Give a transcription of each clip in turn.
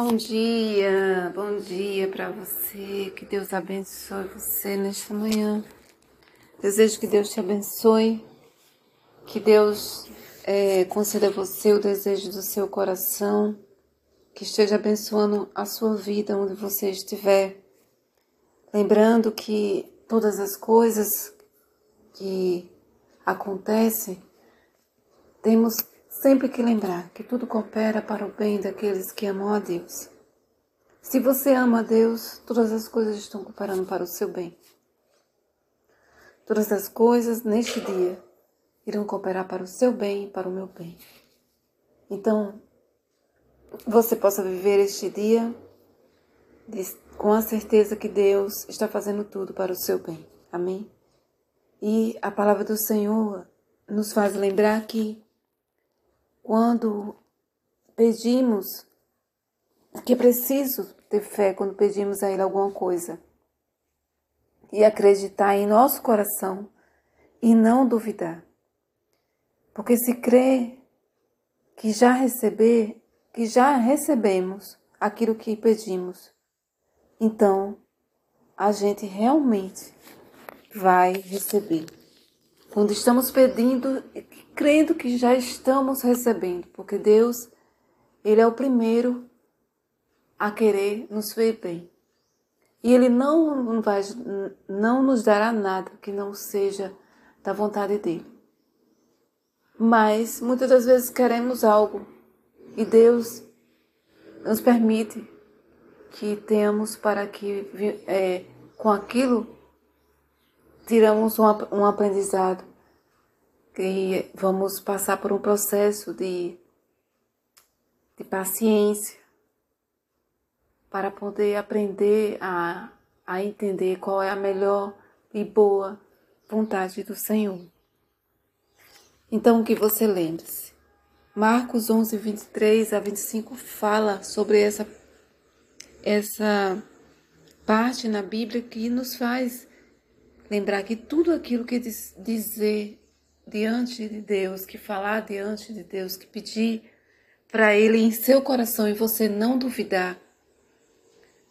Bom dia, bom dia para você. Que Deus abençoe você nesta manhã. Desejo que Deus te abençoe, que Deus é, conceda a você o desejo do seu coração, que esteja abençoando a sua vida onde você estiver. Lembrando que todas as coisas que acontecem, temos sempre que lembrar que tudo coopera para o bem daqueles que amam a Deus. Se você ama a Deus, todas as coisas estão cooperando para o seu bem. Todas as coisas neste dia irão cooperar para o seu bem e para o meu bem. Então, você possa viver este dia com a certeza que Deus está fazendo tudo para o seu bem. Amém? E a palavra do Senhor nos faz lembrar que quando pedimos, que é preciso ter fé quando pedimos a Ele alguma coisa e acreditar em nosso coração e não duvidar. Porque se crê que já receber, que já recebemos aquilo que pedimos, então a gente realmente vai receber. Quando estamos pedindo, crendo que já estamos recebendo, porque Deus, Ele é o primeiro a querer nos ver bem. E Ele não, vai, não nos dará nada que não seja da vontade dEle. Mas muitas das vezes queremos algo e Deus nos permite que tenhamos para que é, com aquilo tiramos um, um aprendizado que vamos passar por um processo de, de paciência para poder aprender a, a entender qual é a melhor e boa vontade do Senhor. Então, que você lembre-se. Marcos 11, 23 a 25 fala sobre essa, essa parte na Bíblia que nos faz lembrar que tudo aquilo que diz, dizer diante de Deus, que falar diante de Deus, que pedir para Ele em seu coração e você não duvidar,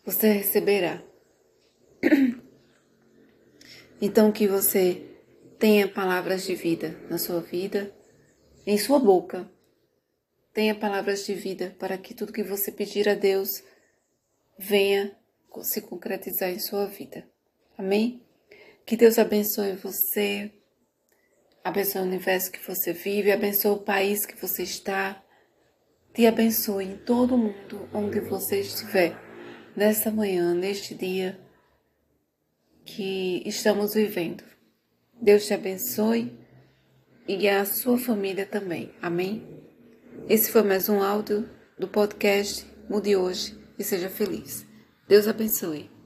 você receberá. Então que você tenha palavras de vida na sua vida, em sua boca. Tenha palavras de vida para que tudo que você pedir a Deus venha se concretizar em sua vida. Amém? Que Deus abençoe você, abençoe o universo que você vive, abençoe o país que você está, te abençoe em todo o mundo onde você estiver, nesta manhã, neste dia que estamos vivendo. Deus te abençoe e a sua família também. Amém? Esse foi mais um áudio do podcast Mude Hoje e Seja Feliz. Deus abençoe.